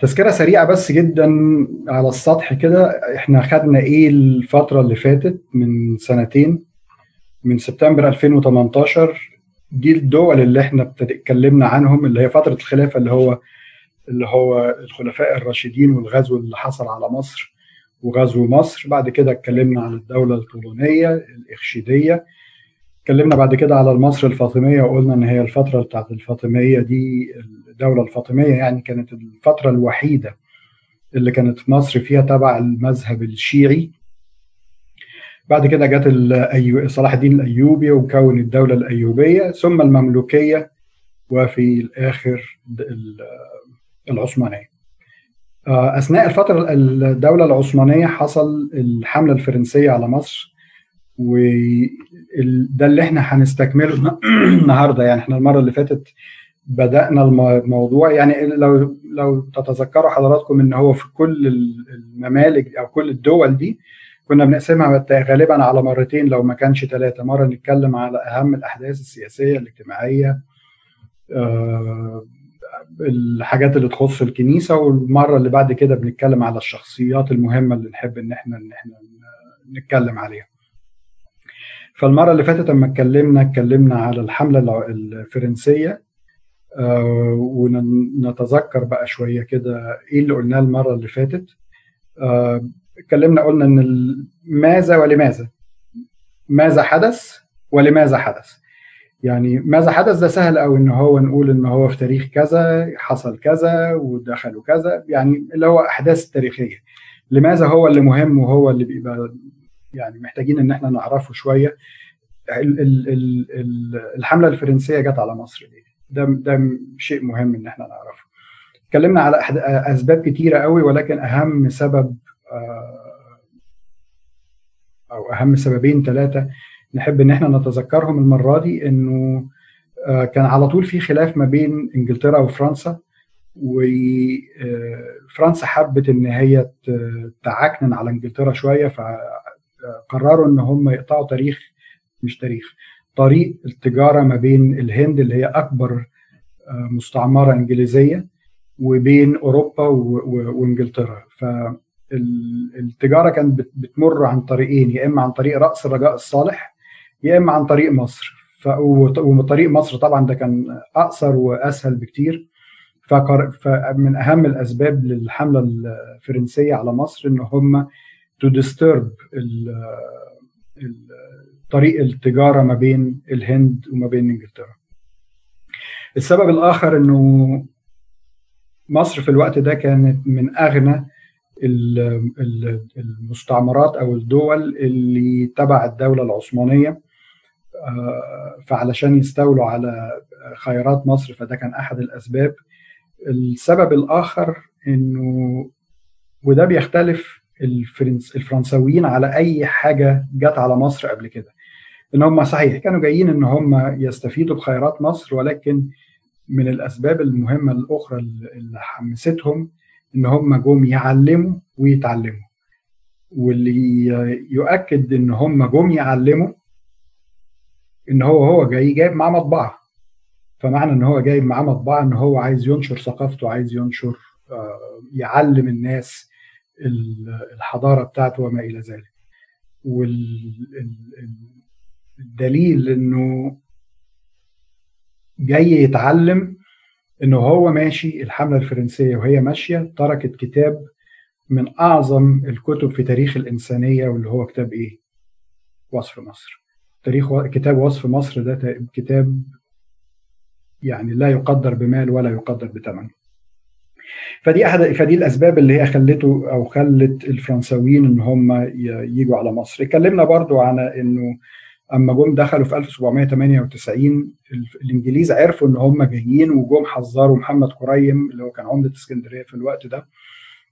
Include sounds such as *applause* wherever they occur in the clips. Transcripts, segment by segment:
تذكرة سريعة بس جدا على السطح كده. إحنا خدنا إيه الفترة اللي فاتت من سنتين من سبتمبر 2018 دي الدول اللي إحنا اتكلمنا عنهم اللي هي فترة الخلافة اللي هو اللي هو الخلفاء الراشدين والغزو اللي حصل على مصر وغزو مصر. بعد كده اتكلمنا عن الدولة الطولونيه الاخشيديه اتكلمنا بعد كده على مصر الفاطمية وقلنا إن هي الفترة بتاعت الفاطمية دي الدولة الفاطمية يعني كانت الفترة الوحيدة اللي كانت مصر فيها تبع المذهب الشيعي. بعد كده جت صلاح الدين الأيوبي وكون الدولة الأيوبية ثم المملوكية وفي الآخر العثمانية. أثناء الفترة الدولة العثمانية حصل الحملة الفرنسية على مصر وده اللي إحنا هنستكمله *clears throat* النهارده يعني. إحنا المرة اللي فاتت بدأنا الموضوع يعني لو لو تتذكروا حضراتكم إن هو في كل الممالك أو كل الدول دي كنا بنقسمها غالبا على مرتين لو ما كانش ثلاثة مرة نتكلم على أهم الأحداث السياسية الاجتماعية آه الحاجات اللي تخص الكنيسة والمرة اللي بعد كده بنتكلم على الشخصيات المهمة اللي نحب إن إحنا إن إحنا نتكلم عليها. فالمرة اللي فاتت لما اتكلمنا اتكلمنا على الحملة الفرنسية آه ونتذكر بقى شوية كده إيه اللي قلناه المرة اللي فاتت. آه اتكلمنا قلنا إن ماذا ولماذا؟ ماذا حدث ولماذا حدث؟ يعني ماذا حدث؟ ده سهل قوي إن هو نقول إن هو في تاريخ كذا حصل كذا ودخلوا كذا يعني اللي هو أحداث تاريخية. لماذا هو اللي مهم وهو اللي بيبقى يعني محتاجين إن إحنا نعرفه شوية. ال ال ال الحملة الفرنسية جت على مصر ليه ده ده شيء مهم إن إحنا نعرفه. اتكلمنا على أسباب كتيرة قوي ولكن أهم سبب أو أهم سببين ثلاثة نحب إن إحنا نتذكرهم المرة دي إنه كان على طول في خلاف ما بين إنجلترا وفرنسا وفرنسا حبت إن هي تعكنن على إنجلترا شوية فقرروا إن هم يقطعوا تاريخ مش تاريخ طريق التجارة ما بين الهند اللي هي أكبر مستعمرة إنجليزية وبين أوروبا وإنجلترا ف التجارة كانت بتمر عن طريقين يا إما عن طريق رأس الرجاء الصالح يا إما عن طريق مصر. وطريق مصر طبعا ده كان أقصر وأسهل بكتير. فمن أهم الأسباب للحملة الفرنسية على مصر إن هم تو ديسترب. طريق التجارة ما بين الهند وما بين إنجلترا. السبب الآخر إنه مصر في الوقت ده كانت من أغنى المستعمرات أو الدول اللي تبع الدولة العثمانية فعلشان يستولوا على خيرات مصر فده كان أحد الأسباب السبب الآخر إنه وده بيختلف الفرنس الفرنساويين على أي حاجة جت على مصر قبل كده. إن هم صحيح كانوا جايين إن هم يستفيدوا بخيرات مصر ولكن من الأسباب المهمة الأخرى اللي حمستهم إن هم جم يعلموا ويتعلموا. واللي يؤكد إن هم جم يعلموا إن هو هو جاي جايب معاه مطبعة. فمعنى إن هو جايب معاه مطبعة إن هو عايز ينشر ثقافته عايز ينشر يعلم الناس الحضارة بتاعته وما إلى ذلك والدليل إنه جاي يتعلم إنه هو ماشي الحملة الفرنسية وهي ماشية تركت كتاب من أعظم الكتب في تاريخ الإنسانية واللي هو كتاب إيه؟ وصف مصر. تاريخ و... كتاب وصف مصر ده كتاب يعني لا يقدر بمال ولا يقدر بثمن. فدي احد فدي الأسباب اللي هي خلته أو خلت الفرنساويين إن هم يجوا على مصر. اتكلمنا برضو على إنه أما جم دخلوا في 1798 الإنجليز عرفوا إن هم جايين وجم حذروا محمد كريم اللي هو كان عمدة اسكندرية في الوقت ده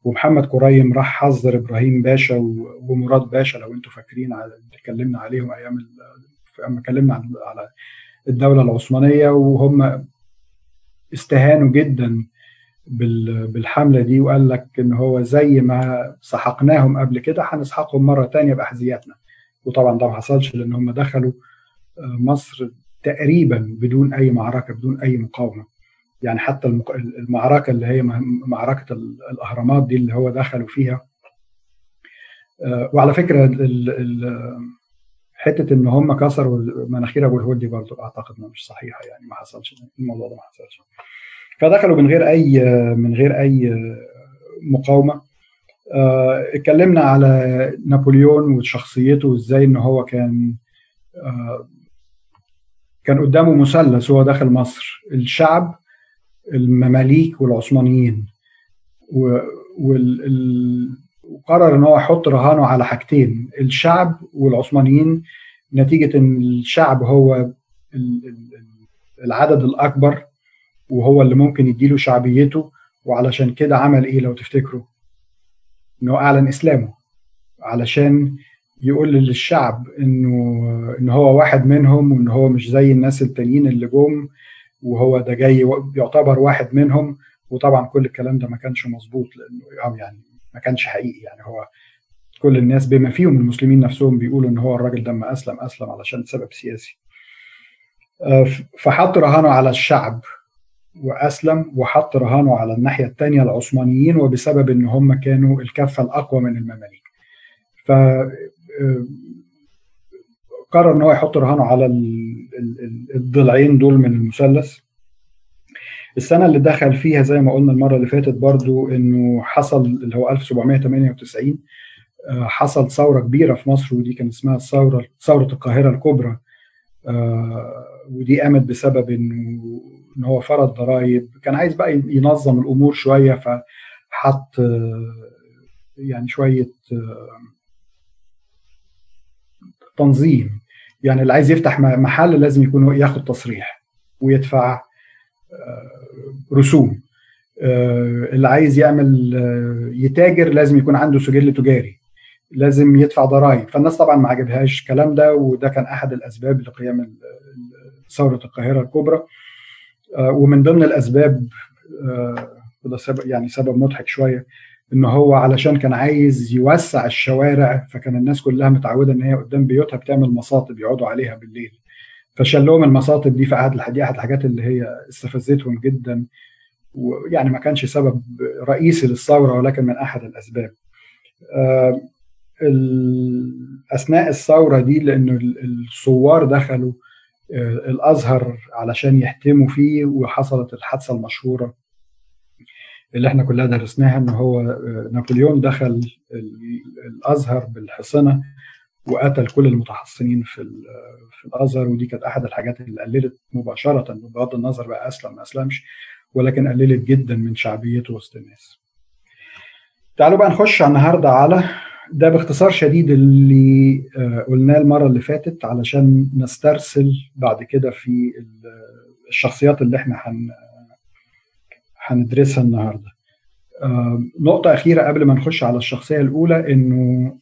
ومحمد كريم راح حذر إبراهيم باشا ومراد باشا لو أنتم فاكرين اتكلمنا عليهم أيام أما اتكلمنا على الدولة العثمانية وهم استهانوا جدا بالحملة دي وقال لك إن هو زي ما سحقناهم قبل كده هنسحقهم مرة ثانية بأحذيتنا. وطبعا ده ما حصلش لأن هم دخلوا مصر تقريبا بدون أي معركة بدون أي مقاومة. يعني حتى المعركة اللي هي معركة الأهرامات دي اللي هو دخلوا فيها. آه، وعلى فكرة حتة إن هم كسروا مناخير أبو الهول دي برضه أعتقد إنها مش صحيحة يعني ما حصلش الموضوع ده ما حصلش. فدخلوا من غير أي من غير أي مقاومة. آه، اتكلمنا على نابليون وشخصيته وإزاي إن هو كان آه، كان قدامه مثلث وهو داخل مصر. الشعب المماليك والعثمانيين. وقرر إن هو يحط رهانه على حاجتين الشعب والعثمانيين. نتيجة إن الشعب هو العدد الأكبر وهو اللي ممكن يديله شعبيته وعلشان كده عمل إيه لو تفتكروا؟ انه أعلن إسلامه علشان يقول للشعب إنه إن هو واحد منهم وإن هو مش زي الناس التانيين اللي جم وهو ده جاي يعتبر واحد منهم. وطبعا كل الكلام ده ما كانش مظبوط لأنه يعني ما كانش حقيقي. يعني هو كل الناس بما فيهم المسلمين نفسهم بيقولوا إن هو الراجل ده ما أسلم أسلم علشان سبب سياسي. آه، فحط رهانه على الشعب. وأسلم وحط رهانه على الناحية الثانية العثمانيين وبسبب إن هم كانوا الكفة الأقوى من المماليك. ف آه، قرر إن هو يحط رهانه على الضلعين دول من المثلث. السنة اللي دخل فيها زي ما قلنا المرة اللي فاتت برضو إنه حصل اللي هو 1798 آه، حصل ثورة كبيرة في مصر ودي كان اسمها الثورة ثورة القاهرة الكبرى. آه، ودي قامت بسبب إنه إن هو فرض ضرائب كان عايز بقى ينظم الأمور شوية فحط يعني شوية تنظيم. يعني اللي عايز يفتح محل لازم يكون ياخد تصريح ويدفع رسوم. اللي عايز يعمل يتاجر لازم يكون عنده سجل تجاري. لازم يدفع ضرائب. فالناس طبعا ما عجبهاش الكلام ده وده كان أحد الأسباب لقيام ثورة القاهرة الكبرى. ومن ضمن الأسباب وده سبب يعني سبب مضحك شوية إن هو علشان كان عايز يوسع الشوارع فكان الناس كلها متعودة إن هي قدام بيوتها بتعمل مصاطب يقعدوا عليها بالليل. فشال لهم المصاطب دي أحد دي أحد الحاجات اللي هي استفزتهم جدا ويعني ما كانش سبب رئيسي للثورة ولكن من أحد الأسباب. آه، أثناء الثورة دي لأنه الثوار دخلوا آه، الأزهر علشان يحتموا فيه وحصلت الحادثة المشهورة اللي إحنا كلها درسناها إن هو آه، نابليون دخل الأزهر بالحصنة وقتل كل المتحصنين في في الأزهر ودي كانت أحد الحاجات اللي قللت مباشرة بغض النظر بقى أسلم ما أسلمش ولكن قللت جدا من شعبيته وسط الناس. تعالوا بقى نخش النهارده على ده باختصار شديد اللي آه، قلناه المرة اللي فاتت علشان نسترسل بعد كده في الشخصيات اللي إحنا هن هندرسها النهارده. نقطة أخيرة قبل ما نخش على الشخصية الأولى إنه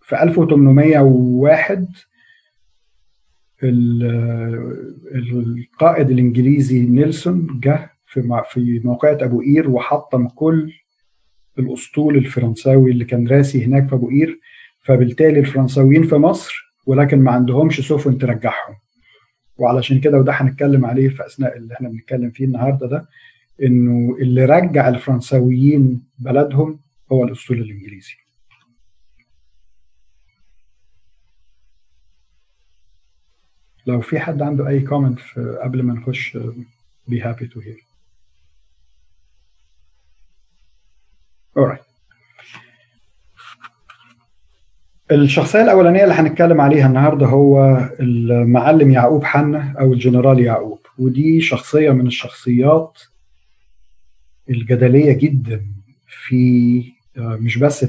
في 1801 القائد الإنجليزي نيلسون جه في في موقعة أبو قير وحطم كل الأسطول الفرنساوي اللي كان راسي هناك في أبو قير فبالتالي الفرنساويين في مصر ولكن ما عندهمش سفن ترجعهم. وعلشان كده وده هنتكلم عليه في أثناء اللي إحنا بنتكلم فيه النهارده ده إنه اللي رجع الفرنساويين بلدهم هو الأسطول الإنجليزي. لو في حد عنده أي كومنت قبل ما نخش be happy to hear. Alright الشخصية الأولانية اللي هنتكلم عليها النهاردة هو المعلم يعقوب حنا أو الجنرال يعقوب ودي شخصية من الشخصيات الجدلية جدا في آه، مش بس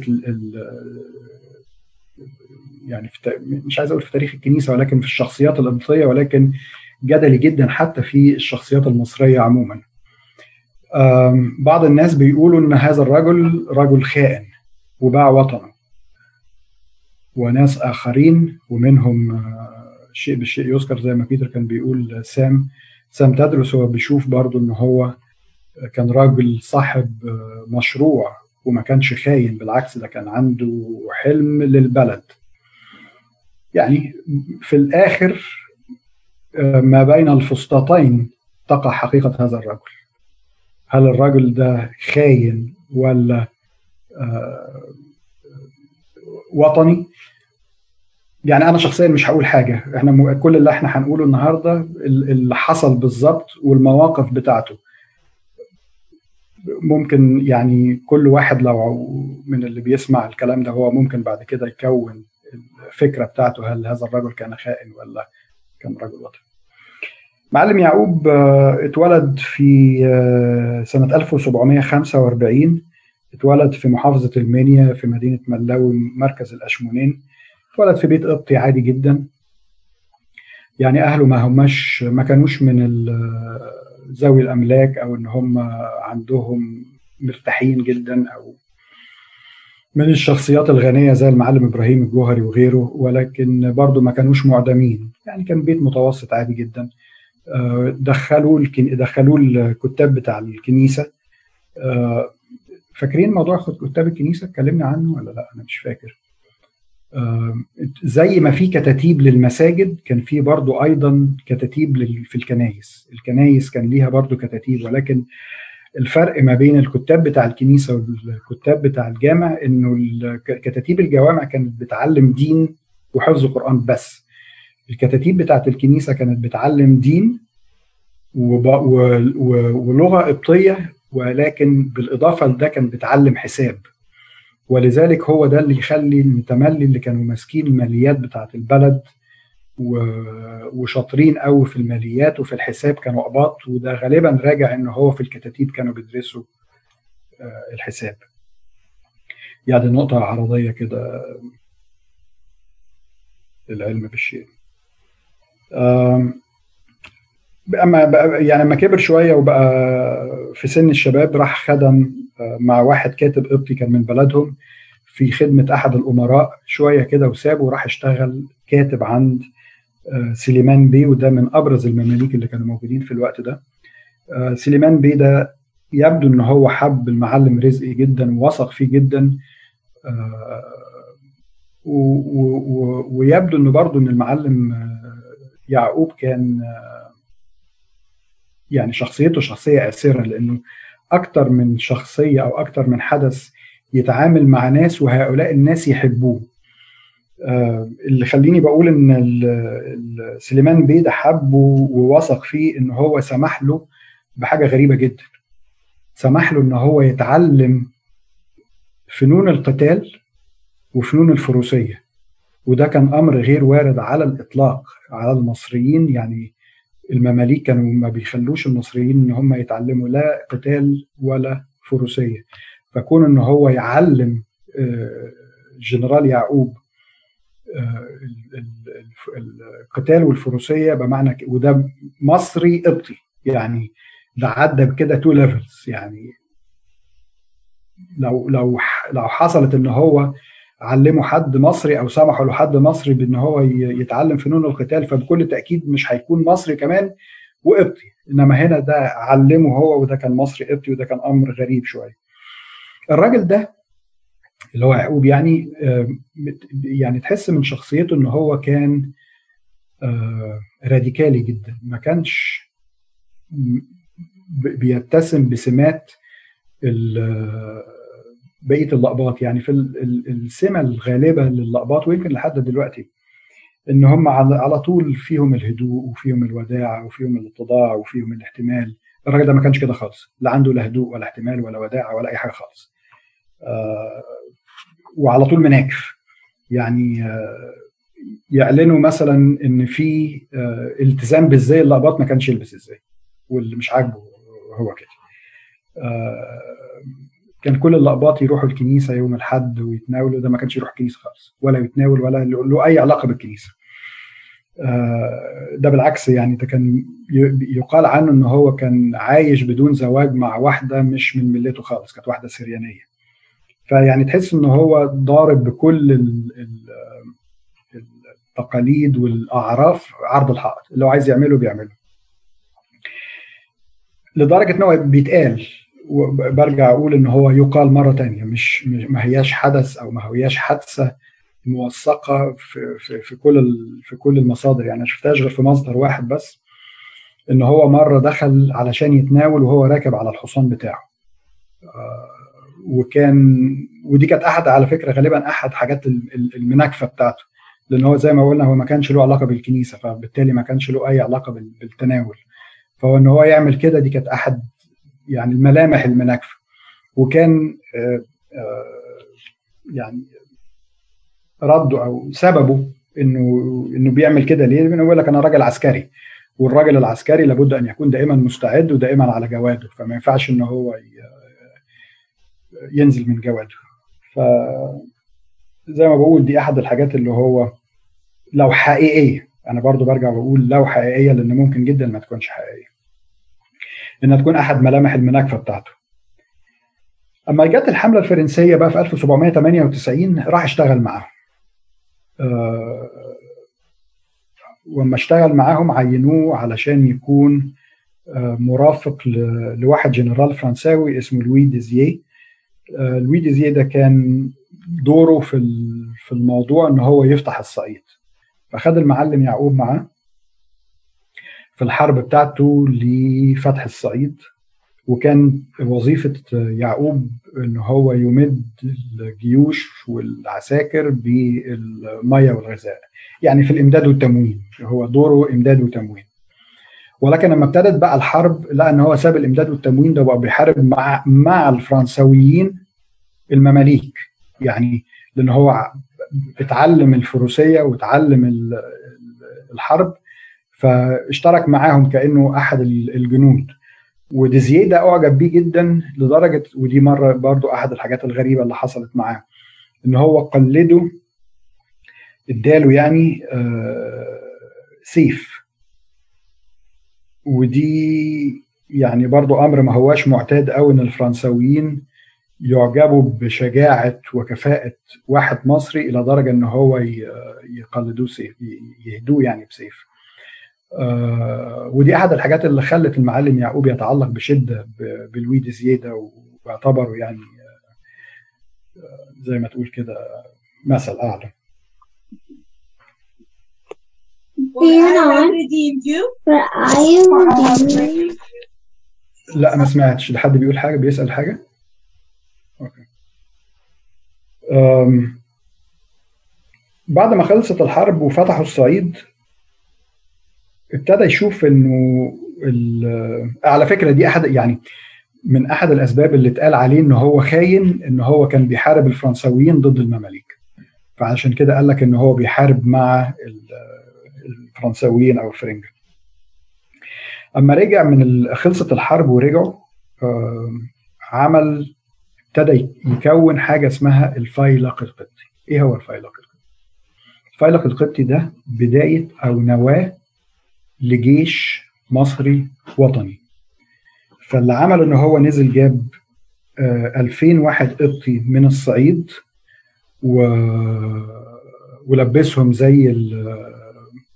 يعني في مش عايز أقول في تاريخ الكنيسة ولكن في الشخصيات القبطيه ولكن جدلي جدا حتى في الشخصيات المصرية عموما. بعض الناس بيقولوا إن هذا الرجل رجل خائن وباع وطنه. وناس آخرين ومنهم آه، شيء بالشيء يذكر زي ما بيتر كان بيقول سام. سام تدرس هو بيشوف برضه إن هو كان راجل صاحب آه، مشروع وما كانش خاين بالعكس ده كان عنده حلم للبلد. يعني في الآخر آه، ما بين الفسطاطين تقع حقيقة هذا الرجل. هل الرجل ده خاين ولا آه، وطني؟ يعني أنا شخصيا مش هقول حاجة. إحنا كل اللي إحنا هنقوله النهارده اللي حصل بالظبط والمواقف بتاعته. ممكن يعني كل واحد لو من اللي بيسمع الكلام ده هو ممكن بعد كده يكون الفكرة بتاعته هل هذا الرجل كان خائن ولا كان رجل وطني. معلم يعقوب آه، اتولد في آه، سنة 1745 اتولد في محافظة المنيا في مدينة ملاوي مركز الأشمونين. اتولد في بيت قبطي عادي جدا. يعني أهله ما هماش ما كانوش من ذوي الأملاك أو إن هم عندهم مرتاحين جدا أو من الشخصيات الغنية زي المعلم إبراهيم الجوهري وغيره. ولكن برضه ما كانوش معدمين. يعني كان بيت متوسط عادي جدا. آه، دخلوا الكن... دخلوا الكتاب بتاع الكنيسة. آه، فاكرين موضوع كتاب الكنيسة؟ اتكلمنا عنه ولا لا؟ أنا مش فاكر. آه، زي ما في كتاتيب للمساجد كان في برضو أيضا كتاتيب في الكنايس. الكنايس كان ليها برضو كتاتيب ولكن الفرق ما بين الكتاب بتاع الكنيسة والكتاب بتاع الجامع إنه كتاتيب الجوامع كانت بتعلم دين وحفظ قرآن بس. الكتاتيب بتاعت الكنيسة كانت بتعلم دين ولغة قبطية ولكن بالإضافة لده كان بتعلم حساب. ولذلك هو ده اللي يخلي المتملي اللي كانوا ماسكين الماليات بتاعت البلد وشاطرين قوي في الماليات وفي الحساب كانوا قباط وده غالبا راجع إن هو في الكتاتيب كانوا بيدرسوا آه، الحساب. يعني نقطة عرضية كده للعلم بالشيء. أما يعني لما كبر شوية وبقى في سن الشباب راح خدم مع واحد كاتب قبطي كان من بلدهم في خدمة أحد الأمراء شوية كده وسابه وراح اشتغل كاتب عند سليمان بي وده من أبرز المماليك اللي كانوا موجودين في الوقت ده. سليمان بي ده يبدو إن هو حب المعلم رزقي جدا ووثق فيه جدا. ويبدو انه برضه إن المعلم يعقوب كان يعني شخصيته شخصية آسرة لأنه أكتر من شخصية أو أكتر من حدث يتعامل مع ناس وهؤلاء الناس يحبوه. آه، اللي خليني بقول إن سليمان بيه حبه ووثق فيه إن هو سمح له بحاجة غريبة جدا. سمح له إن هو يتعلم فنون القتال وفنون الفروسية. وده كان أمر غير وارد على الإطلاق على المصريين. يعني المماليك كانوا ما بيخلوش المصريين إن هم يتعلموا لا قتال ولا فروسية. فكون إن هو يعلم آه، جنرال يعقوب آه، القتال والفروسية بمعنى وده مصري قبطي. يعني ده عدى بكده two levels يعني لو لو لو حصلت إن هو علموا حد مصري أو سمحوا لحد مصري بإن هو يتعلم فنون القتال فبكل تأكيد مش هيكون مصري كمان وقبطي. إنما هنا ده علمه هو وده كان مصري قبطي وده كان أمر غريب شوية. الراجل ده اللي هو يعقوب يعني يعني تحس من شخصيته إن هو كان راديكالي جدا. ما كانش بيتسم بسمات بقية اللقبات. يعني في السمة الغالبة للقباط ويمكن لحد دلوقتي إن هم على طول فيهم الهدوء وفيهم الوداع وفيهم الاتضاع وفيهم الاحتمال. الراجل ده ما كانش كده خالص لا عنده لا هدوء ولا احتمال ولا وداع ولا أي حاجة خالص. آه وعلى طول مناكف. يعني آه يعلنوا مثلا إن في آه التزام بالزي اللقباط ما كانش يلبس إزاي واللي مش عاجبه هو كده. كان كل اللقباط يروحوا الكنيسة يوم الحد ويتناولوا ده ما كانش يروح الكنيسة خالص ولا يتناول ولا له أي علاقة بالكنيسة. آه، ده بالعكس يعني ده كان يقال عنه إن هو كان عايش بدون زواج مع واحدة مش من ملته خالص كانت واحدة سريانية. فيعني تحس إن هو ضارب بكل التقاليد والأعراف عرض الحائط اللي هو عايز يعمله بيعمله. لدرجة إن هو بيتقال وبرجع أقول ان هو يقال مرة تانية مش ما هياش حدث أو ما هياش حادثة موثقة في في في كل في كل المصادر. يعني ما شفتهاش غير في مصدر واحد بس إن هو مرة دخل علشان يتناول وهو راكب على الحصان بتاعه. آه، وكان ودي كانت أحد على فكرة غالبا أحد حاجات المناكفة بتاعته. لأن هو زي ما قلنا هو ما كانش له علاقة بالكنيسة فبالتالي ما كانش له أي علاقة بالتناول. فهو إن هو يعمل كده دي كانت أحد يعني الملامح المناكفة. وكان آه، يعني رده أو سببه إنه إنه بيعمل كده. ليه؟ لأنه بيقول لك أنا راجل عسكري والراجل العسكري لابد أن يكون دائما مستعد ودائما على جواده فما ينفعش ان هو ينزل من جواده. ف زي ما بقول دي أحد الحاجات اللي هو لو حقيقية. أنا برضو برجع بقول لو حقيقية لأن ممكن جدا ما تكونش حقيقية. إنها تكون أحد ملامح المناكفة بتاعته. أما جت الحملة الفرنسية بقى في 1798 راح اشتغل معاهم. آه، وما اشتغل معاهم عينوه علشان يكون آه، مرافق لواحد جنرال فرنساوي اسمه لوي ديزيه آه، لوي ديزيه ده كان دوره في في الموضوع إن هو يفتح الصعيد. فخد المعلم يعقوب معاه. في الحرب بتاعته لفتح الصعيد وكان وظيفة يعقوب إن هو يمد الجيوش والعساكر بالمية والغذاء. يعني في الإمداد والتموين هو دوره إمداد وتموين. ولكن لما ابتدت بقى الحرب لقى إن هو ساب الإمداد والتموين ده بقى بيحارب مع مع الفرنسويين المماليك. يعني لأن هو اتعلم الفروسية واتعلم الحرب فاشترك معاهم كأنه أحد الجنود. وديزيه ده أعجب بيه جدا لدرجة ودي مرة برضو أحد الحاجات الغريبة اللي حصلت معاه إن هو قلده إداله يعني آه، سيف. ودي يعني برضو أمر ما هواش معتاد قوي إن الفرنساويين يعجبوا بشجاعة وكفاءة واحد مصري إلى درجة إن هو يقلدوه سيف يهدوه يعني بسيف. ودي أحد الحاجات اللي خلت المعلم يعقوب يتعلق بشدة بالويد زيادة واعتبره يعني آه زي ما تقول كده مثل أعلى. لا ما سمعتش. ده حد بيقول حاجة؟ بيسأل حاجة؟ أوكي. بعد ما خلصت الحرب وفتحوا الصعيد ابتدى يشوف إنه على فكرة دي احد يعني من أحد الأسباب اللي اتقال عليه إن هو خاين إن هو كان بيحارب الفرنساويين ضد المماليك. فعشان كده قال لك إن هو بيحارب مع الفرنساويين أو الفرنج أما رجع من خلصت الحرب ورجعوا عمل ابتدى يكون حاجة اسمها الفيلق القبطي. إيه هو الفيلق القبطي؟ الفيلق القبطي ده بداية أو نواة لجيش مصري وطني فاللي عمل إن هو نزل جاب 2000 آه، واحد قبطي من الصعيد و... ولبسهم زي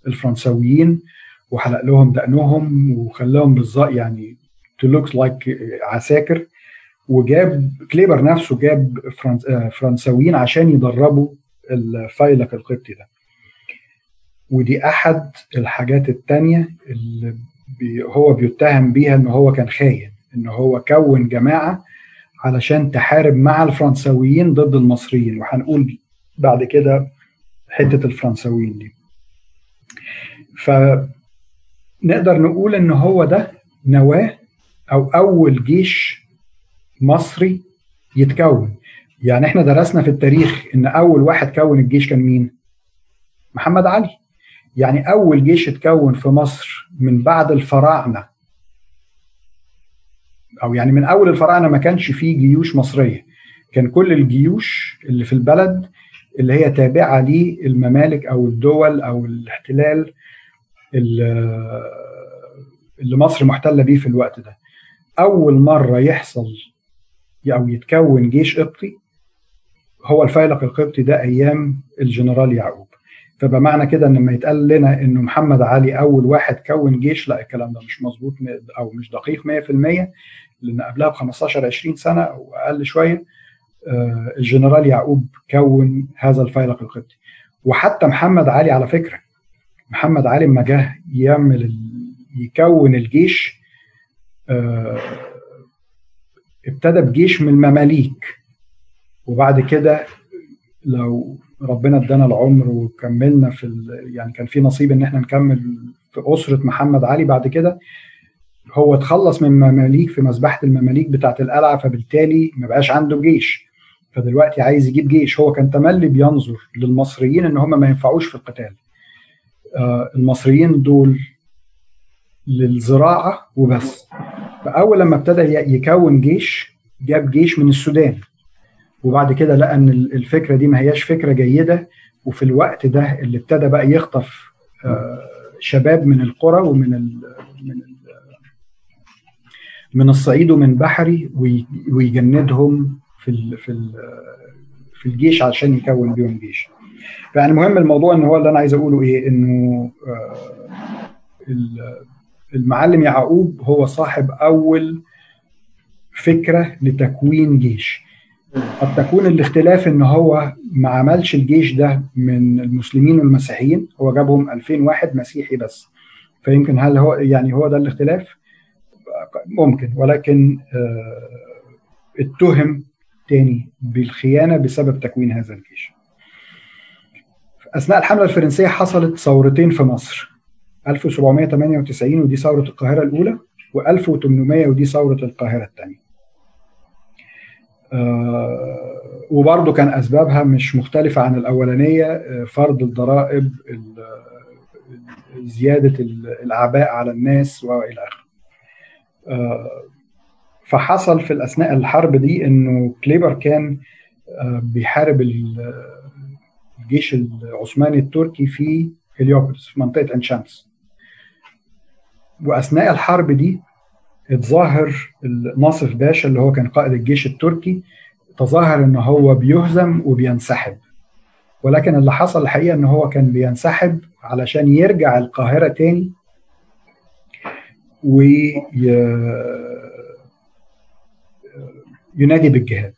الفرنساويين وحلق لهم دقنهم وخلاهم بالظبط يعني to look like عساكر وجاب كليبر نفسه جاب. آه، فرنساويين عشان يدربوا الفايلق القبطي ده ودي أحد الحاجات التانية اللي بي هو بيتهم بيها إن هو كان خاين إن هو كون جماعة علشان تحارب مع الفرنساويين ضد المصريين. وهنقول بعد كده حتة الفرنساويين دي. فنقدر نقول إن هو ده نواة أو أول جيش مصري يتكون. يعني إحنا درسنا في التاريخ إن أول واحد كون الجيش كان مين؟ محمد علي. يعني أول جيش اتكون في مصر من بعد الفراعنة أو يعني من أول الفراعنة ما كانش فيه جيوش مصرية كان كل الجيوش اللي في البلد اللي هي تابعة للممالك أو الدول أو الاحتلال اللي مصر محتلة بيه في الوقت ده. أول مرة يحصل أو يتكون جيش قبطي هو الفيلق القبطي ده أيام الجنرال يعقوب. فبمعنى كده إن لما يتقال لنا انه محمد علي أول واحد كون جيش لا الكلام ده مش مظبوط أو مش دقيق 100% لأن قبلها ب 15 20 سنة أو أقل شوية آه، الجنرال يعقوب كون هذا الفيلق القبطي. وحتى محمد علي على فكرة محمد علي لما جه يعمل يكون الجيش ابتدى بجيش من المماليك. وبعد كده لو ربنا ادانا العمر وكملنا في يعني كان في نصيب إن إحنا نكمل في أسرة محمد علي بعد كده. هو اتخلص من مماليك في مذبحه المماليك بتاعة القلعة فبالتالي ما بقاش عنده جيش. فدلوقتي عايز يجيب جيش. هو كان تملي بينظر للمصريين إن هم ما ينفعوش في القتال. آه المصريين دول للزراعة وبس. فأول لما ابتدى يكون جيش جاب جيش من السودان. وبعد كده لقى إن الفكرة دي ما هياش فكرة جيدة وفي الوقت ده اللي ابتدى بقى يخطف آه شباب من القرى ومن من من الصعيد ومن بحري ويجندهم في في في الجيش عشان يكون بيهم جيش. فيعني المهم الموضوع إن هو اللي أنا عايز أقوله إيه؟ إنه المعلم يعقوب هو صاحب أول فكرة لتكوين جيش. قد تكون الاختلاف إن هو ما عملش الجيش ده من المسلمين والمسيحيين هو جابهم 2000 واحد مسيحي بس. فيمكن هل هو يعني هو ده الاختلاف؟ ممكن ولكن اتهم تاني بالخيانة بسبب تكوين هذا الجيش. أثناء الحملة الفرنسية حصلت ثورتين في مصر. 1798 ودي ثورة القاهرة الأولى و1800 ودي ثورة القاهرة الثانية. آه وبرضه كان أسبابها مش مختلفة عن الأولانية آه فرض الضرائب زيادة الأعباء على الناس وإلى آخره. آه فحصل في اثناء الحرب دي إنه كليبر كان بيحارب الجيش العثماني التركي في هليوبوليس في منطقة شمس وأثناء الحرب دي اتظاهر ناصف باشا اللي هو كان قائد الجيش التركي تظاهر إن هو بيهزم وبينسحب. ولكن اللي حصل الحقيقة إن هو كان بينسحب علشان يرجع القاهرة تاني وينادي بالجهاد.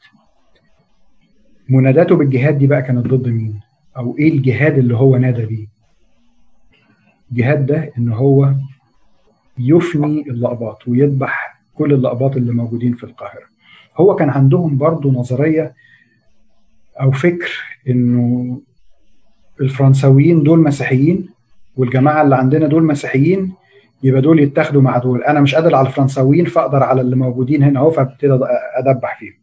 مناداته بالجهاد دي بقى كانت ضد مين؟ أو إيه الجهاد اللي هو نادى بيه؟ الجهاد ده إن هو يفني اللقباط ويذبح كل اللقباط اللي موجودين في القاهرة. هو كان عندهم برضو نظرية أو فكر إنه الفرنساويين دول مسيحيين والجماعة اللي عندنا دول مسيحيين يبقى دول يتاخدوا مع دول. أنا مش قادر على الفرنساويين فأقدر على اللي موجودين هنا أهو فأبتدي أدبح فيهم.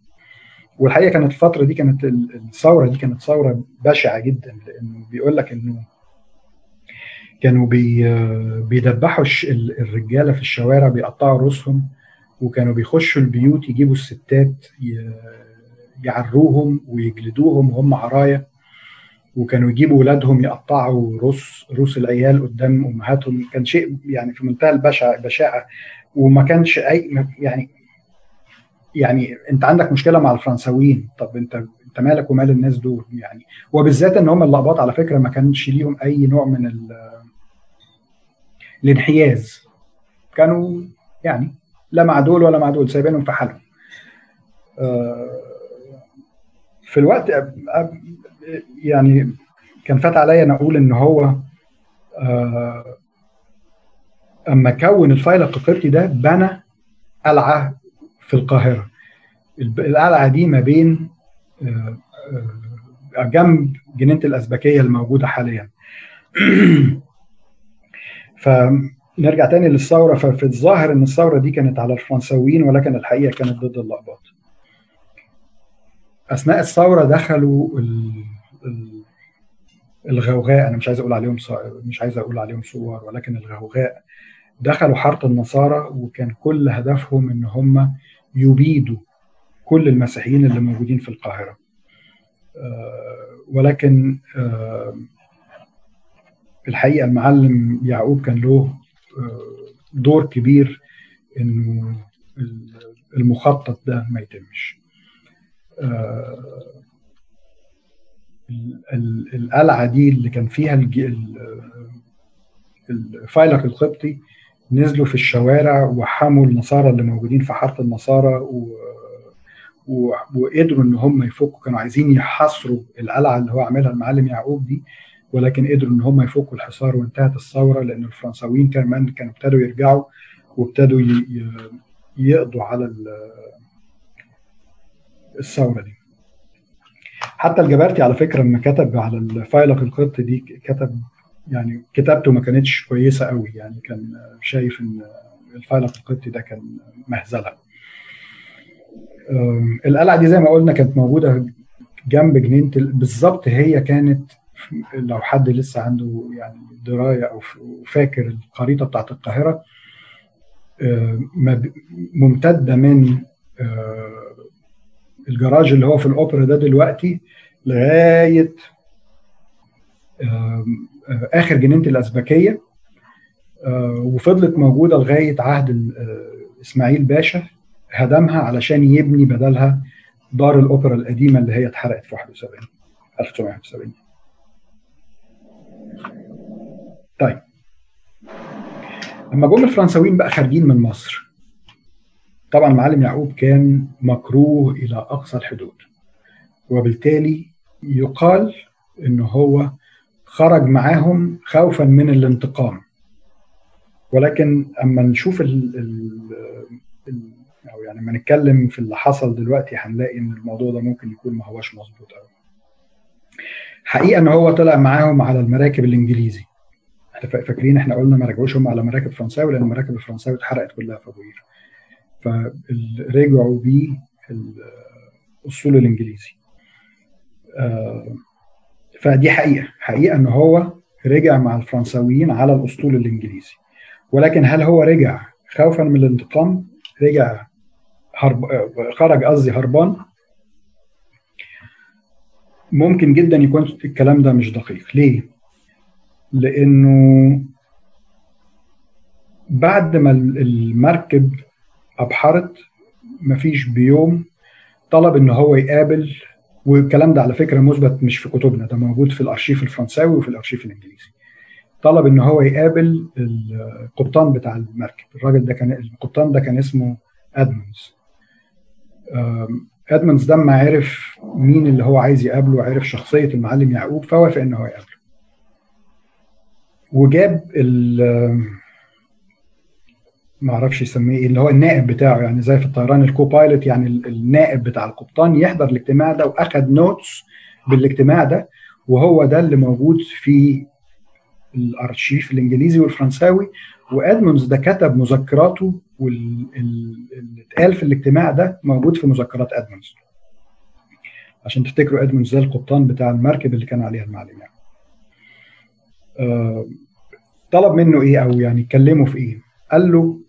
والحقيقة كانت الفترة دي كانت الثورة دي كانت ثورة بشعة جدا لأنه بيقول لك إنه كانوا بي بيدبحوا الرجالة في الشوارع بيقطعوا رؤوسهم وكانوا بيخشوا البيوت يجيبوا الستات يعروهم ويجلدوهم وهم عرايا وكانوا يجيبوا ولادهم يقطعوا روس روس العيال قدام أمهاتهم. كان شيء يعني في منتهى البشع بشاعه وما كانش أي يعني يعني أنت عندك مشكلة مع الفرنساويين. طب أنت أنت مالك ومال الناس دول؟ يعني وبالذات إن هم اللقباط على فكرة ما كانش ليهم أي نوع من الانحياز كانوا يعني لا مع دول ولا مع دول سايبينهم في حالهم. في الوقت يعني كان فات عليا أنا أقول إن هو أما كون الفايل القبطي ده بنى قلعة في القاهرة. القلعة دي ما بين جنب جنينة الازبكيه الموجودة حاليا. *clears throat* فنرجع تاني للثورة. ففي الظاهر إن الثورة دي كانت على الفرنساويين ولكن الحقيقة كانت ضد اللقباط أثناء الثورة دخلوا الغوغاء. أنا مش عايز أقول عليهم مش عايز أقول عليهم صور ولكن الغوغاء دخلوا حاره النصارى وكان كل هدفهم إن هم يبيدوا كل المسيحيين اللي موجودين في القاهرة. ولكن الحقيقة المعلم يعقوب كان له دور كبير إنه المخطط ده ما يتمش. القلعة دي اللي كان فيها الفايلق القبطي نزلوا في الشوارع وحموا النصارى اللي موجودين في حارة النصارى و... و... وقدروا إن هم يفكوا كانوا عايزين يحاصروا القلعة اللي هو عاملها المعلم يعقوب دي. ولكن قدروا إن هم يفكوا الحصار وانتهت الثورة لأن الفرنساويين كمان كانوا ابتدوا يرجعوا وابتدوا يقضوا على الثورة دي. حتى الجبرتي على فكرة لما كتب على الفايلق القط دي كتب يعني كتابته ما كانتش كويسة قوي يعني كان شايف إن الفايلق القطي ده كان مهزلة. القلعة دي زي ما قلنا كانت موجودة جنب جنينة بالظبط هي كانت لو حد لسه عنده يعني دراية أو فاكر الخريطة بتاعت القاهرة ممتدة من الجراج اللي هو في الأوبرا ده دلوقتي لغاية آخر جنينة الازبكيه وفضلت موجودة لغاية عهد إسماعيل باشا هدمها علشان يبني بدلها دار الأوبرا القديمة اللي هي اتحرقت في 71 1971 طيب. لما جم الفرنساويين بقى خارجين من مصر طبعا معلم يعقوب كان مكروه إلى أقصى الحدود وبالتالي يقال إن هو خرج معاهم خوفا من الانتقام. ولكن أما نشوف ال ال أو يعني لما نتكلم في اللي حصل دلوقتي هنلاقي إن الموضوع ده ممكن يكون ما هوش مظبوط قوي حقيقة إن هو طلع معاهم على المراكب الإنجليزي. فاكرين إحنا قلنا ما رجعوش هم على مراكب فرنساوي لأن المراكب الفرنساوي اتحرقت كلها في ابو قير فرجعوا بيه الاسطول الانجليزي فدي حقيقة. حقيقة إن هو رجع مع الفرنساويين على الاسطول الإنجليزي. ولكن هل هو رجع خوفا من الانتقام؟ رجع هرب خرج قصدي هربان؟ ممكن جدا يكون الكلام ده مش دقيق. ليه؟ لأنه بعد ما المركب أبحرت مفيش بيوم طلب إن هو يقابل والكلام ده على فكرة مثبت مش في كتبنا ده موجود في الأرشيف الفرنساوي وفي الأرشيف الإنجليزي. طلب إن هو يقابل القبطان بتاع المركب. الراجل ده كان القبطان ده كان اسمه أدمونز. أدمونز ده لما عرف مين اللي هو عايز يقابله وعرف شخصية المعلم يعقوب فوافق إن هو يقابله. وجاب ما أعرفش يسميه إيه اللي هو النائب بتاعه يعني زي في الطيران ال co-pilot يعني النائب بتاع القبطان يحضر الاجتماع ده وأخد notes بالاجتماع ده وهو ده اللي موجود في الأرشيف الإنجليزي والفرنساوي وإدمونز ده كتب مذكراته واللي اتقال في الاجتماع ده موجود في مذكرات إدمونز عشان تفتكروا إدمونز ده القبطان بتاع المركب اللي كان عليها المعلم يعني. آه طلب منه إيه أو يعني كلمه في إيه؟ قال له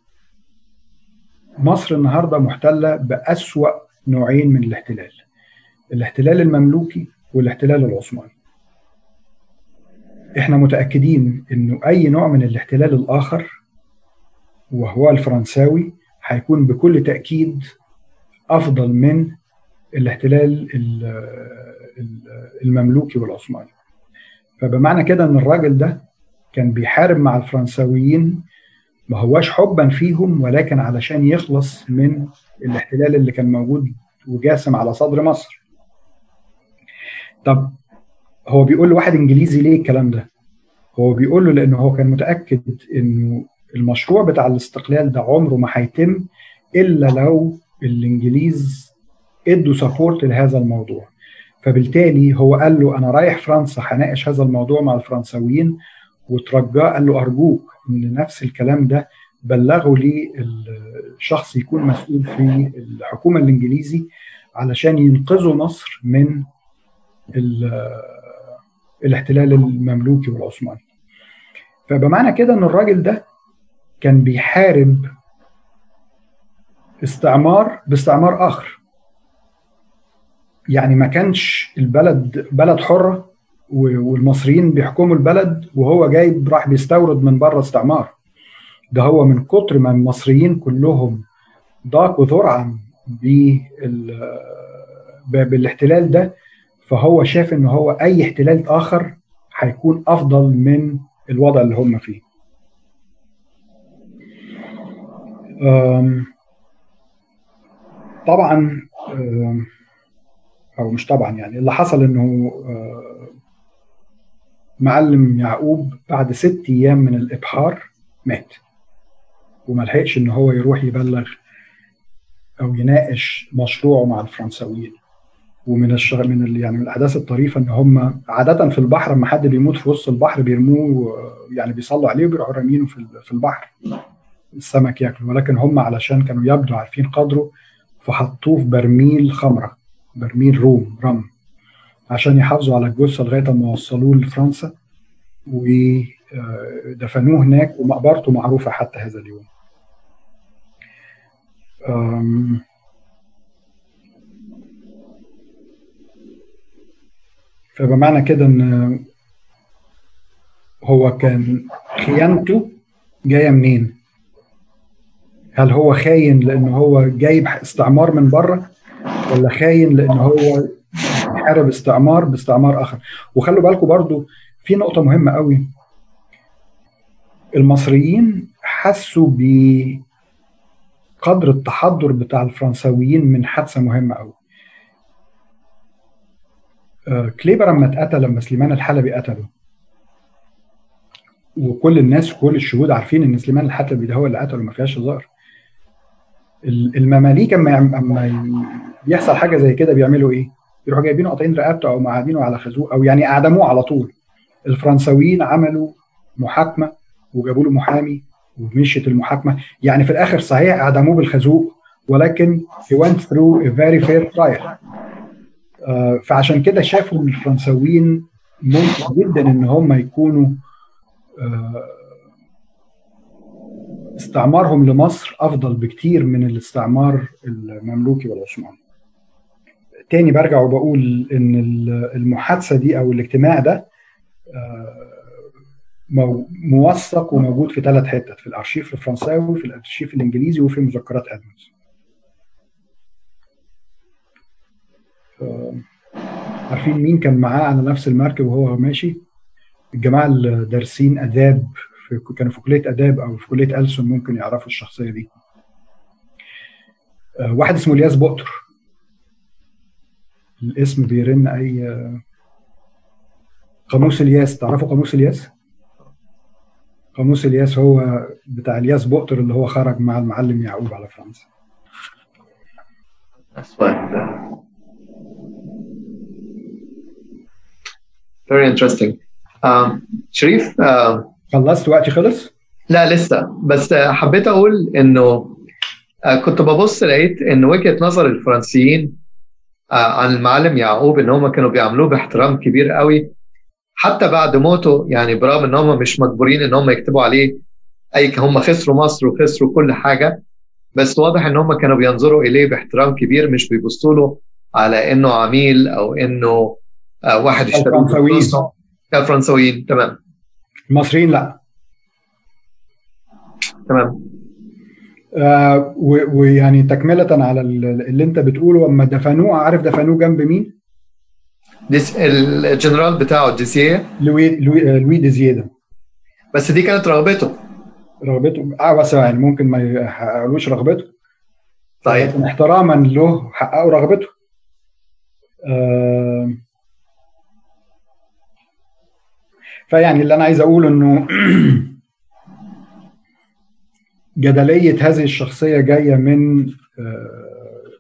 مصر النهارده محتلة بأسوأ نوعين من الاحتلال الاحتلال المملوكي والاحتلال العثماني. إحنا متأكدين إنه أي نوع من الاحتلال الآخر وهو الفرنساوي هيكون بكل تأكيد أفضل من الاحتلال المملوكي والعثماني. فبمعنى كده إن الراجل ده كان بيحارب مع الفرنساويين ما هواش حبا فيهم ولكن علشان يخلص من الاحتلال اللي كان موجود وجاسم على صدر مصر. طب هو بيقول لواحد إنجليزي ليه الكلام ده؟ هو بيقول له لأنه هو كان متأكد إنه المشروع بتاع الاستقلال ده عمره ما هيتم إلا لو الإنجليز إدوا سبورت لهذا الموضوع. فبالتالي هو قال له أنا رايح فرنسا هناقش هذا الموضوع مع الفرنساويين وترجاه قال له أرجوك إن نفس الكلام ده بلغوا لي الشخص يكون مسؤول في الحكومة الإنجليزي علشان ينقذوا مصر من الاحتلال المملوكي والعثماني. فبمعنى كده إن الراجل ده كان بيحارب استعمار باستعمار آخر. يعني ما كانش البلد بلد حرة والمصريين بيحكموا البلد وهو جايب راح بيستورد من بره استعمار. ده هو من كتر ما المصريين كلهم ضاقوا ذرعا بالاحتلال ده فهو شاف إن هو أي احتلال آخر هيكون أفضل من الوضع اللي هم فيه. طبعا أو مش طبعا يعني اللي حصل إنه معلم يعقوب بعد ست أيام من الإبحار مات. وما لحقش إن هو يروح يبلغ أو يناقش مشروعه مع الفرنساويين ومن الشغ... من ال... يعني من الأحداث الطريفة إن هم عادة في البحر لما حد بيموت في وسط البحر بيرموه يعني بيصلوا عليه وبيروحوا رامينه في في البحر. السمك ياكله. ولكن هم علشان كانوا يبدو عارفين قدره فحطوه في برميل خمرة برميل روم رم عشان يحافظوا على الجثة لغاية ما وصلوه لفرنسا ودفنوه هناك ومقبرته معروفة حتى هذا اليوم. فبمعنى كده إن هو كان خيانته جاية منين؟ هل هو خاين لأن هو جايب استعمار من بره ولا خاين لأن هو بيحارب استعمار باستعمار آخر. وخلوا بالكم برضو في نقطة مهمة قوي. المصريين حسوا بقدر التحضر بتاع الفرنساويين من حادثة مهمة قوي. آه، كليبر لما اتقتل لما سليمان الحلبي قتله. وكل الناس وكل الشهود عارفين إن سليمان الحلبي ده هو اللي قتله ما فيهاش هزار. المماليك اما أما يحصل حاجة زي كده بيعملوا إيه؟ يروحوا جايبينه قاطعين رقبته أو معادينه على خازوق أو يعني أعدموه على طول. الفرنساويين عملوا محاكمة وجابوا له محامي ومشيت المحاكمة يعني في الآخر صحيح أعدموه بالخازوق ولكن he went through a very fair trial. آه فعشان كده شافوا إن الفرنساويين ممكن جدا إن هم يكونوا آه استعمارهم لمصر أفضل بكتير من الاستعمار المملوكي والعثماني. تاني برجع وبقول إن المحادثة دي أو الاجتماع ده موثق وموجود في ثلاث حتت في الأرشيف الفرنساوي في الأرشيف الإنجليزي وفي مذكرات ادمز. عارفين مين كان معاه على نفس المركب وهو ماشي؟ الجماعة اللي دارسين آداب في كانوا في كلية آداب أو في كلية ألسن ممكن يعرفوا الشخصية دي واحد اسمه إلياس بؤتر الاسم بيرن أي قاموس الياس. تعرفوا قاموس الياس؟ قاموس الياس هو بتاع الياس بؤتر اللي هو خرج مع المعلم يعقوب على فرنسا. Very interesting. Um, شريف uh, خلصت؟ وقتي خلص؟ لا لسه. بس حبيت أقول إنه كنت ببص لقيت إن وجهة نظر الفرنسيين عن المعلم يعقوب إن هم كانوا بيعاملوه باحترام كبير قوي. حتى بعد موته يعني برغم إن هم مش مجبورين إن هم يكتبوا عليه أي هم خسروا مصر وخسروا كل حاجة بس واضح إن هم كانوا بينظروا إليه باحترام كبير مش بيبصوا له على إنه عميل أو إنه واحد اشترى الفرنساويين الفرنساويين تمام. المصريين لا. تمام. آه ويعني تكملة على اللي انت بتقوله اما دفنوه عارف دفنوه جنب مين؟ ديس الجنرال بتاعه ديزيه لوي لوي, لوي ديزيه ده بس دي كانت رغبته. رغبته؟ آه بس يعني ممكن ما يحققلوش رغبته. طيب. لكن احتراما له حققوا رغبته. آه فيعني اللي أنا عايز أقوله إنه *clears throat* جدلية هذه الشخصية جاية من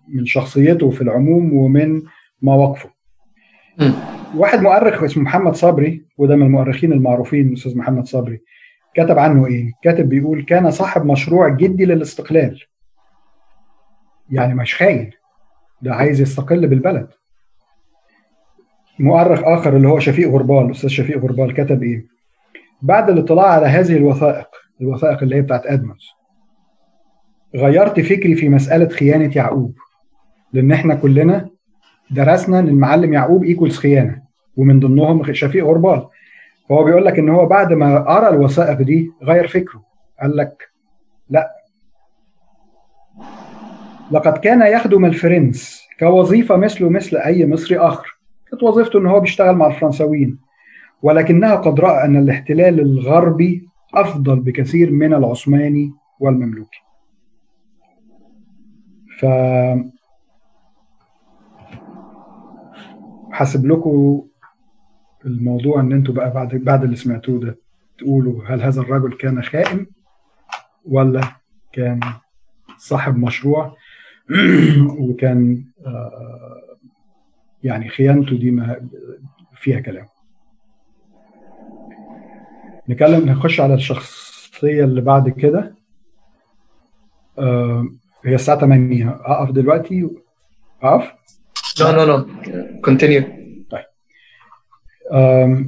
من شخصيته في العموم ومن مواقفه. واحد مؤرخ اسمه محمد صبري وده من المؤرخين المعروفين الاستاذ محمد صبري كتب عنه إيه؟ كاتب بيقول كان صاحب مشروع جدي للاستقلال. يعني مش خاين ده عايز يستقل بالبلد. مؤرخ آخر اللي هو شفيق غربال الاستاذ شفيق غربال كتب إيه؟ بعد الاطلاع على هذه الوثائق الوثائق اللي هي بتاعت ادمونز غيرت فكري في مسألة خيانة يعقوب. لأن إحنا كلنا درسنا إن المعلم يعقوب equals خيانة ومن ضمنهم شفيق غربال. فهو بيقول لك إن هو بعد ما قرأ الوثائق دي غير فكره. قال لك لا. لقد كان يخدم الفرنس كوظيفة مثله مثل أي مصري آخر. كانت وظيفته إن هو بيشتغل مع الفرنساويين. ولكنها قد رأى أن الاحتلال الغربي أفضل بكثير من العثماني والمملوكي. ف حاسب لكم الموضوع إن أنتوا بقى بعد بعد اللي سمعتوه ده تقولوا هل هذا الرجل كان خائن ولا كان صاحب مشروع *clears throat* وكان آه، يعني خيانته دي ما فيها كلام. نتكلم نخش على الشخصية اللي بعد كده. آه، هي الساعة 8 أقف دلوقتي؟ أقف؟ لا لا لا continue طيب.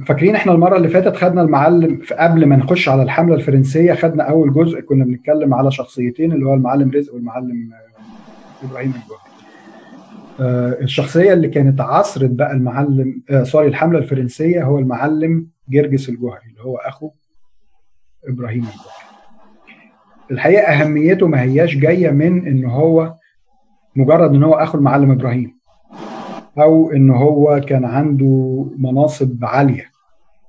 فاكرين إحنا المرة اللي فاتت خدنا المعلم قبل ما نخش على الحملة الفرنسية خدنا أول جزء كنا بنتكلم على شخصيتين اللي هو المعلم رزق والمعلم إبراهيم الجوهري. آه، الشخصية اللي كانت عصرت بقى المعلم آه sorry الحملة الفرنسية هو المعلم جرجس الجوهري اللي هو أخو إبراهيم الجوهري. الحقيقة أهميته ما هياش جاية من إن هو مجرد إن هو أخو المعلم إبراهيم أو إن هو كان عنده مناصب عالية.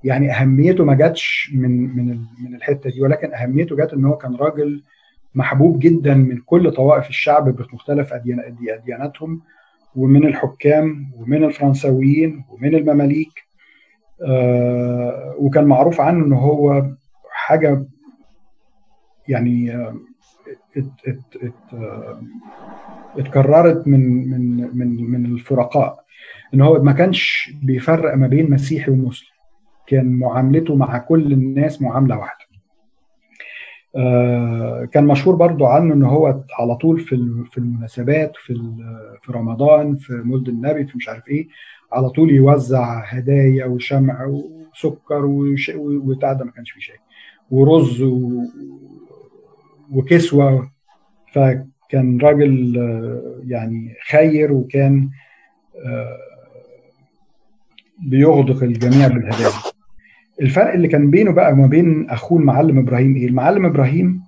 يعني أهميته ما جاتش من من من الحتة دي ولكن أهميته جت إن هو كان راجل محبوب جدا من كل طوائف الشعب بمختلف أدياناتهم ومن الحكام ومن الفرنساويين ومن المماليك. آه وكان معروف عنه إن هو حاجة يعني ات ات ات اتكررت من من من من الفرقاء. إن هو ما كانش بيفرق ما بين مسيحي ومسلم كان معاملته مع كل الناس معاملة واحدة. آه كان مشهور برضو عنه إن هو على طول في في المناسبات في في رمضان في مولد النبي في مش عارف إيه على طول يوزع هدايا وشمع وسكر وبتاع ده ما كانش فيه شيء. ورز وكسوة. فكان راجل يعني خير وكان بيغدق الجميع بالهدايا. الفرق اللي كان بينه بقى وما بين أخوه المعلم إبراهيم إيه؟ المعلم إبراهيم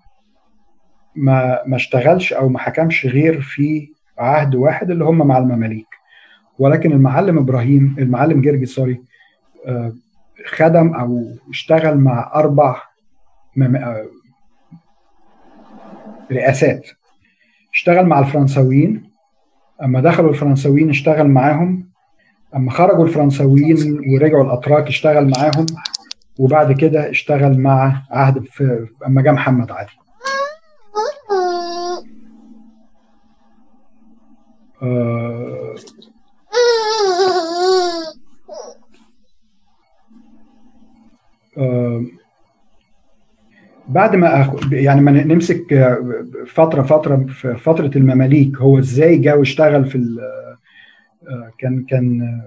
ما ما اشتغلش أو ما حكمش غير في عهد واحد اللي هم مع المماليك ولكن المعلم إبراهيم المعلم جرجس سوري خدم أو اشتغل مع أربع رئاسات اشتغل مع الفرنساويين. أما دخلوا الفرنساويين اشتغل معاهم. أما خرجوا الفرنساويين ورجعوا الأتراك اشتغل معاهم. وبعد كده اشتغل مع عهد في أما جه محمد علي. آه آه بعد ما أخ... يعني ما نمسك فترة فترة في فترة المماليك هو إزاي جه واشتغل في ال... كان كان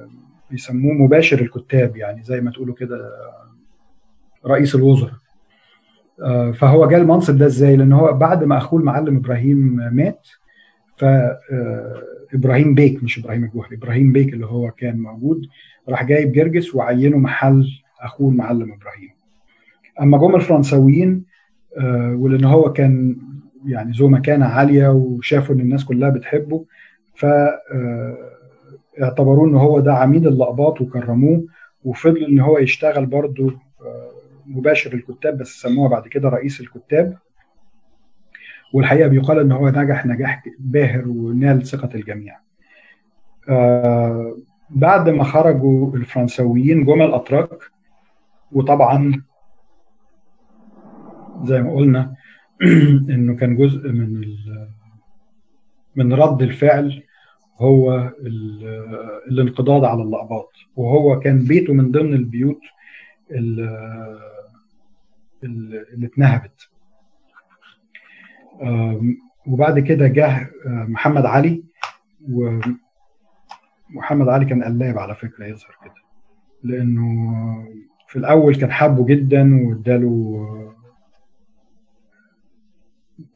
بيسموه مباشر الكتاب يعني زي ما تقولوا كده رئيس الوزراء. فهو جاء المنصب ده إزاي؟ لأن هو بعد ما أخوه المعلم إبراهيم مات ف إبراهيم بيك مش إبراهيم الجوهري إبراهيم بيك اللي هو كان موجود راح جايب جرجس وعينه محل أخوه المعلم إبراهيم. أما جم الفرنساويين آه ولان هو كان يعني ذو مكانة عالية وشافوا إن الناس كلها بتحبه ف اعتبروه إن هو ده عميد اللقباط وكرموه وفضل إن هو يشتغل برضه آه مباشر الكتاب بس سموه بعد كده رئيس الكتاب والحقيقة بيقال إن هو نجح نجاح باهر ونال ثقة الجميع. آه بعد ما خرجوا الفرنساويين جم الاتراك وطبعا زي ما قلنا *clears throat* إنه كان جزء من من رد الفعل هو الانقضاض على اللقباط. وهو كان بيته من ضمن البيوت اللي اتنهبت. وبعد كده جه محمد علي. ومحمد علي كان قلاب على فكرة يظهر كده. لأنه في الأول كان حابه جدا واداله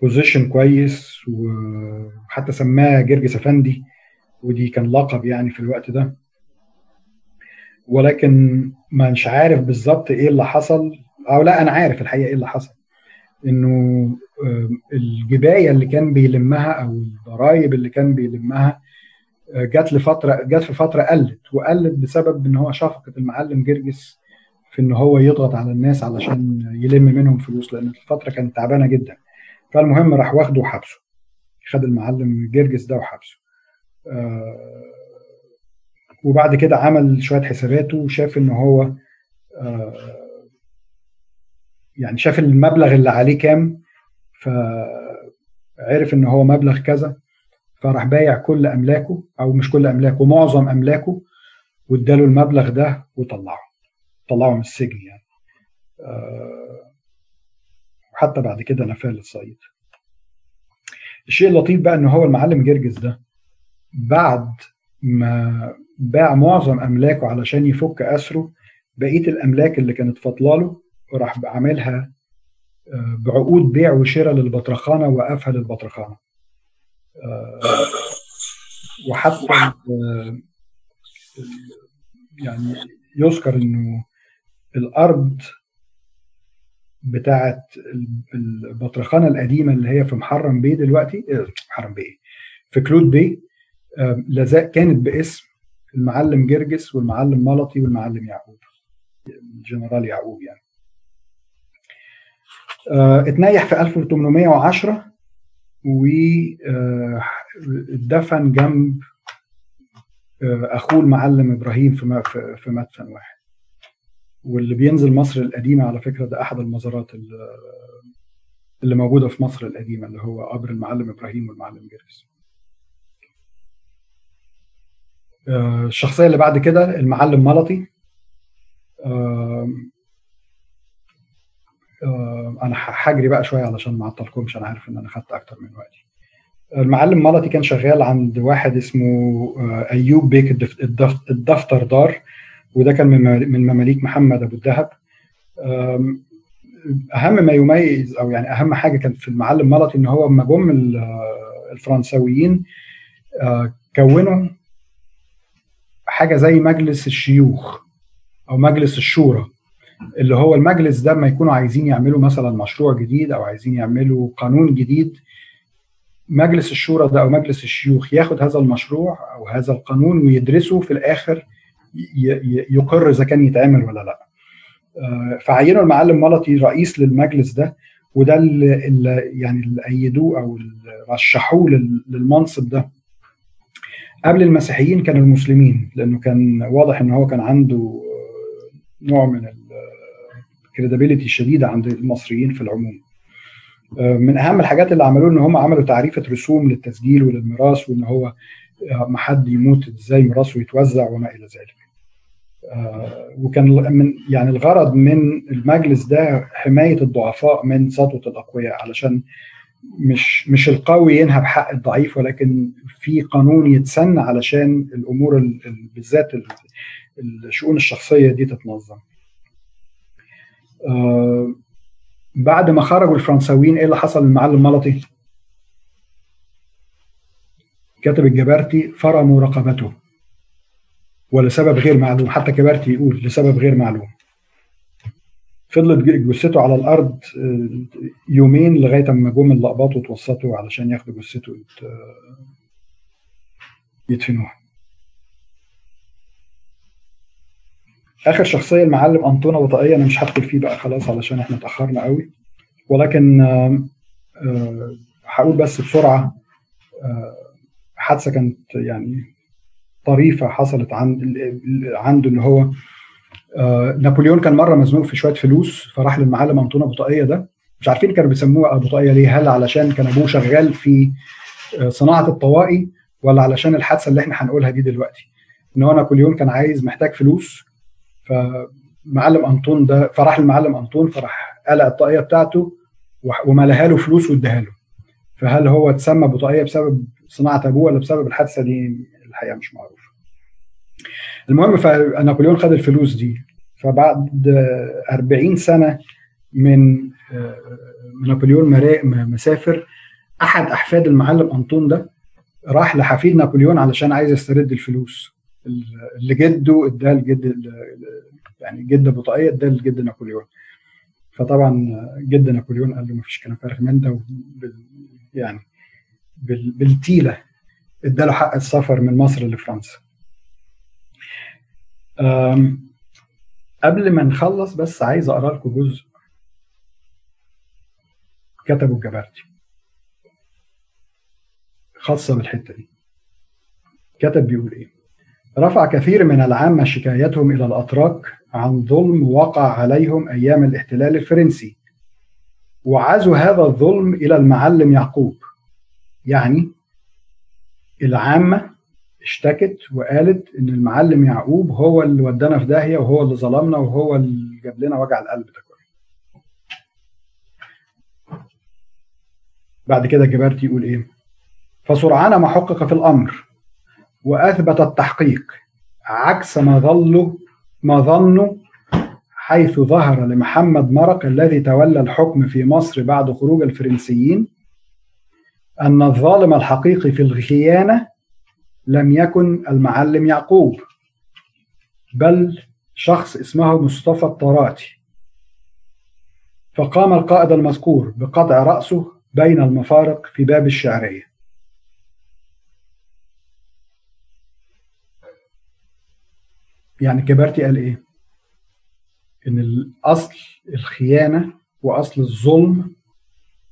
بوزيشن كويس وحتى سماه جرجس افندي ودي كان لقب يعني في الوقت ده. ولكن مش عارف بالظبط إيه اللي حصل أو لا أنا عارف الحقيقة إيه اللي حصل. انه الجباية اللي كان بيلمها أو الضرايب اللي كان بيلمها جت لفترة جت في فترة قلت وقلت بسبب إن هو شفقة المعلم جرجس في إن هو يضغط على الناس علشان يلم منهم فلوس لأن الفترة كانت تعبانة جدا. فالمهم راح واخده وحبسه. خد المعلم جرجس ده وحبسه. وبعد كده عمل شوية حساباته وشاف إن هو يعني شاف المبلغ اللي عليه كام فعرف إن هو مبلغ كذا فراح بايع كل أملاكه أو مش كل أملاكه معظم أملاكه واداله المبلغ ده وطلعه. طلعه من السجن يعني. وحتى بعد كده نفاه للصعيد الشيء اللطيف بقى إن هو المعلم جرجس ده بعد ما باع معظم أملاكه علشان يفك أسره بقية الأملاك اللي كانت فاضلاله وراح عاملها بعقود بيع وشراء للبطرخانة وقفها للبطرخانة. وحتى يعني يذكر إنه الأرض بتاعت البطرخانة القديمة اللي هي في محرم بيه دلوقتي محرم بيه في كلود بيه. لازال كانت باسم المعلم جرجس والمعلم ملطي والمعلم يعقوب. الجنرال يعقوب يعني. اتنيح في 1810 واتدفن جنب أخوه المعلم إبراهيم في مدفن واحد. واللي بينزل مصر القديمة على فكرة ده أحد المزارات اللي موجودة في مصر القديمة اللي هو قبر المعلم إبراهيم والمعلم جرجس. الشخصية اللي بعد كده المعلم ملطي. أنا هجري بقى شوية علشان ما أعطلكمش أنا عارف إن أنا خدت أكتر من وقتي. المعلم ملطي كان شغال عند واحد اسمه أيوب بيك الدفتر دار. وده كان من مماليك محمد أبو الدهب. أهم ما يميز أو يعني أهم حاجة كانت في المعلم ملطي إن هو لما جم الفرنساويين كونوا حاجة زي مجلس الشيوخ أو مجلس الشورى اللي هو المجلس ده لما يكونوا عايزين يعملوا مثلا مشروع جديد أو عايزين يعملوا قانون جديد مجلس الشورى ده أو مجلس الشيوخ ياخد هذا المشروع أو هذا القانون ويدرسه في الآخر يقر إذا كان يتعمل ولا لأ. فعينوا المعلم ملطي رئيس للمجلس ده وده اللي, يعني اللي أيدوه أو رشحوه للمنصب ده. قبل المسيحيين كانوا المسلمين لأنه كان واضح إن هو كان عنده نوع من الكريديبيليتي الشديده عند المصريين في العموم. من أهم الحاجات اللي عملوه إن هم عملوا تعريفة رسوم للتسجيل وللميراث وإن هو ما حد يموت إزاي ميراثه يتوزع وما إلى ذلك وكان من يعني الغرض من المجلس ده حماية الضعفاء من سطوة الأقوياء علشان مش مش القوي ينهب حق الضعيف ولكن في قانون يتسن علشان الأمور بالذات الشؤون الشخصية دي تتنظم. آه بعد ما خرجوا الفرنساويين إيه اللي حصل للمعلم ملطي؟ كاتب الجبارتي فرموا رقبته. ولسبب غير معلوم حتى جبارتي يقول لسبب غير معلوم. فضلت جثته على الأرض يومين لغاية أما جم اللقباط وتوسطوا علشان ياخدوا جثته يدفنوها. آخر شخصية المعلم انطونه وطائية أنا مش هدخل فيه بقى خلاص علشان إحنا اتأخرنا قوي. ولكن هقول بس بسرعة حادثة كانت يعني طريفة حصلت عند عنده ان هو نابليون كان مرة مزنوق في شوية فلوس فراح للمعلم انطونه ابو طاقيه ده. مش عارفين كانوا بيسموه ابو طاقيه ليه هل علشان كان أبوه شغال في صناعة الطوائي ولا علشان الحادثة اللي إحنا هنقولها دي دلوقتي؟ إن هو نابليون كان عايز محتاج فلوس فمعلم أنطون ده فراح المعلم أنطون فراح قلع الطاقية بتاعته وملاها له فلوس واداها له. فهل هو اتسمى ابو طاقيه بسبب صناعة أبوه ولا بسبب الحادثة دي الحقيقة مش معروف. المهم فنابليون خد الفلوس دي. فبعد 40 سنة من نابليون مسافر أحد أحفاد المعلم أنطون ده راح لحفيد نابليون علشان عايز يسترد الفلوس. اللي جده اداها لجد يعني جد أبو طاقية اداها لجد نابليون. فطبعا جد نابليون قال له ما فيش كلام فارغ من ده؟ يعني بالتيلة اداله حق السفر من مصر لفرنسا. قبل ما نخلص بس عايز أقرأ لكم جزء كتبه الجبارتي. خاصة بالحتة دي. كتب بيقول إيه؟ رفع كثير من العامة شكايتهم إلى الأتراك عن ظلم وقع عليهم أيام الاحتلال الفرنسي وعزوا هذا الظلم إلى المعلم يعقوب. يعني العامة اشتكت وقالت إن المعلم يعقوب هو اللي ودانا في داهية وهو اللي ظلمنا وهو اللي جاب لنا وجع القلب ده كله. بعد كده جبرتي يقول إيه؟ فسرعان ما حقق في الأمر وأثبت التحقيق عكس ما ظلوا ما ظنوا حيث ظهر لمحمد مرق الذي تولى الحكم في مصر بعد خروج الفرنسيين أن الظالم الحقيقي في الخيانة لم يكن المعلم يعقوب بل شخص اسمه مصطفى الطراتي. فقام القائد المذكور بقطع رأسه بين المفارق في باب الشعرية. يعني كبرتي قال إيه؟ إن الأصل الخيانة وأصل الظلم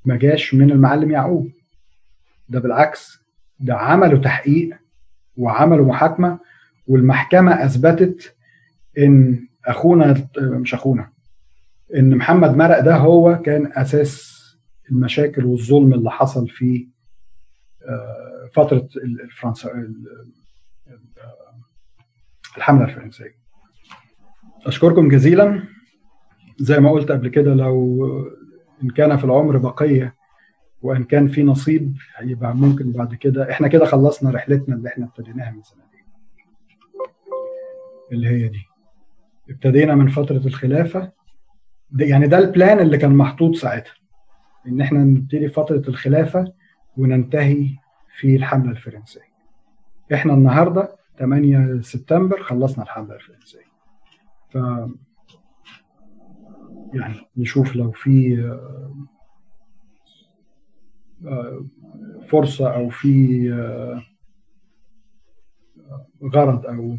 ما جاش من المعلم يعقوب. ده بالعكس ده عملوا تحقيق وعملوا محاكمة والمحكمة أثبتت إن أخونا مش أخونا إن محمد مرق ده هو كان أساس المشاكل والظلم اللي حصل في فترة الفرنسا الحملة الفرنسية. أشكركم جزيلا. زي ما قلت قبل كده لو إن كان في العمر بقية وإن كان في نصيب هيبقى ممكن بعد كده. إحنا كده خلصنا رحلتنا اللي إحنا ابتديناها من سنتين اللي هي دي. ابتدينا من فترة الخلافة. ده يعني ده البلان اللي كان محطوط ساعتها. إن إحنا نبتدي فترة الخلافة وننتهي في الحملة الفرنسية. إحنا النهارده 8 سبتمبر خلصنا الحملة الفرنسية. ف يعني نشوف لو في فرصة أو في غرض أو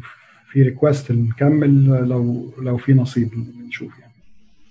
في ريكوست نكمل لو لو في نصيب نشوف يعني.